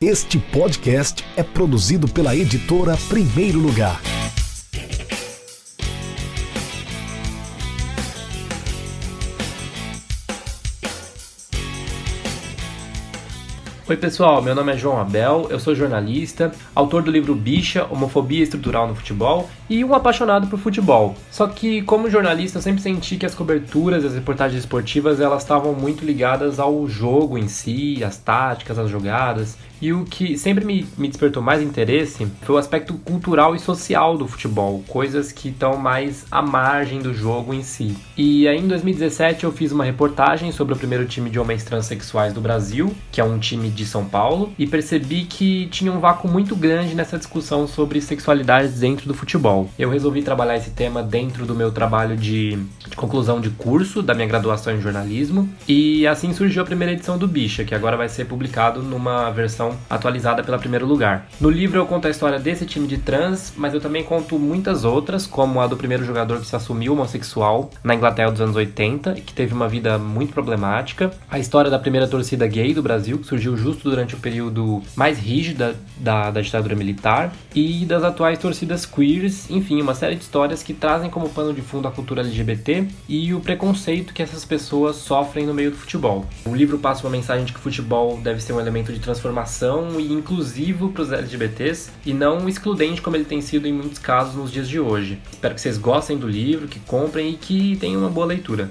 Este podcast é produzido pela editora Primeiro Lugar. Oi pessoal, meu nome é João Abel, eu sou jornalista, autor do livro Bicha, Homofobia Estrutural no Futebol e um apaixonado por futebol. Só que como jornalista eu sempre senti que as coberturas, as reportagens esportivas, elas estavam muito ligadas ao jogo em si, às táticas, às jogadas. E o que sempre me, me despertou mais interesse foi o aspecto cultural e social do futebol, coisas que estão mais à margem do jogo em si. E aí em 2017 eu fiz uma reportagem sobre o primeiro time de homens transexuais do Brasil, que é um time de São Paulo, e percebi que tinha um vácuo muito grande nessa discussão sobre sexualidade dentro do futebol. Eu resolvi trabalhar esse tema dentro do meu trabalho de, de conclusão de curso da minha graduação em jornalismo, e assim surgiu a primeira edição do Bicha, que agora vai ser publicado numa versão atualizada pela primeiro lugar. No livro eu conto a história desse time de trans, mas eu também conto muitas outras, como a do primeiro jogador que se assumiu homossexual na Inglaterra dos anos 80 e que teve uma vida muito problemática, a história da primeira torcida gay do Brasil, que surgiu justo durante o período mais rígido da, da ditadura militar, e das atuais torcidas queers, enfim, uma série de histórias que trazem como pano de fundo a cultura LGBT e o preconceito que essas pessoas sofrem no meio do futebol. O livro passa uma mensagem de que o futebol deve ser um elemento de transformação e inclusivo para os LGBTs e não excludente como ele tem sido em muitos casos nos dias de hoje. Espero que vocês gostem do livro, que comprem e que tenham uma boa leitura.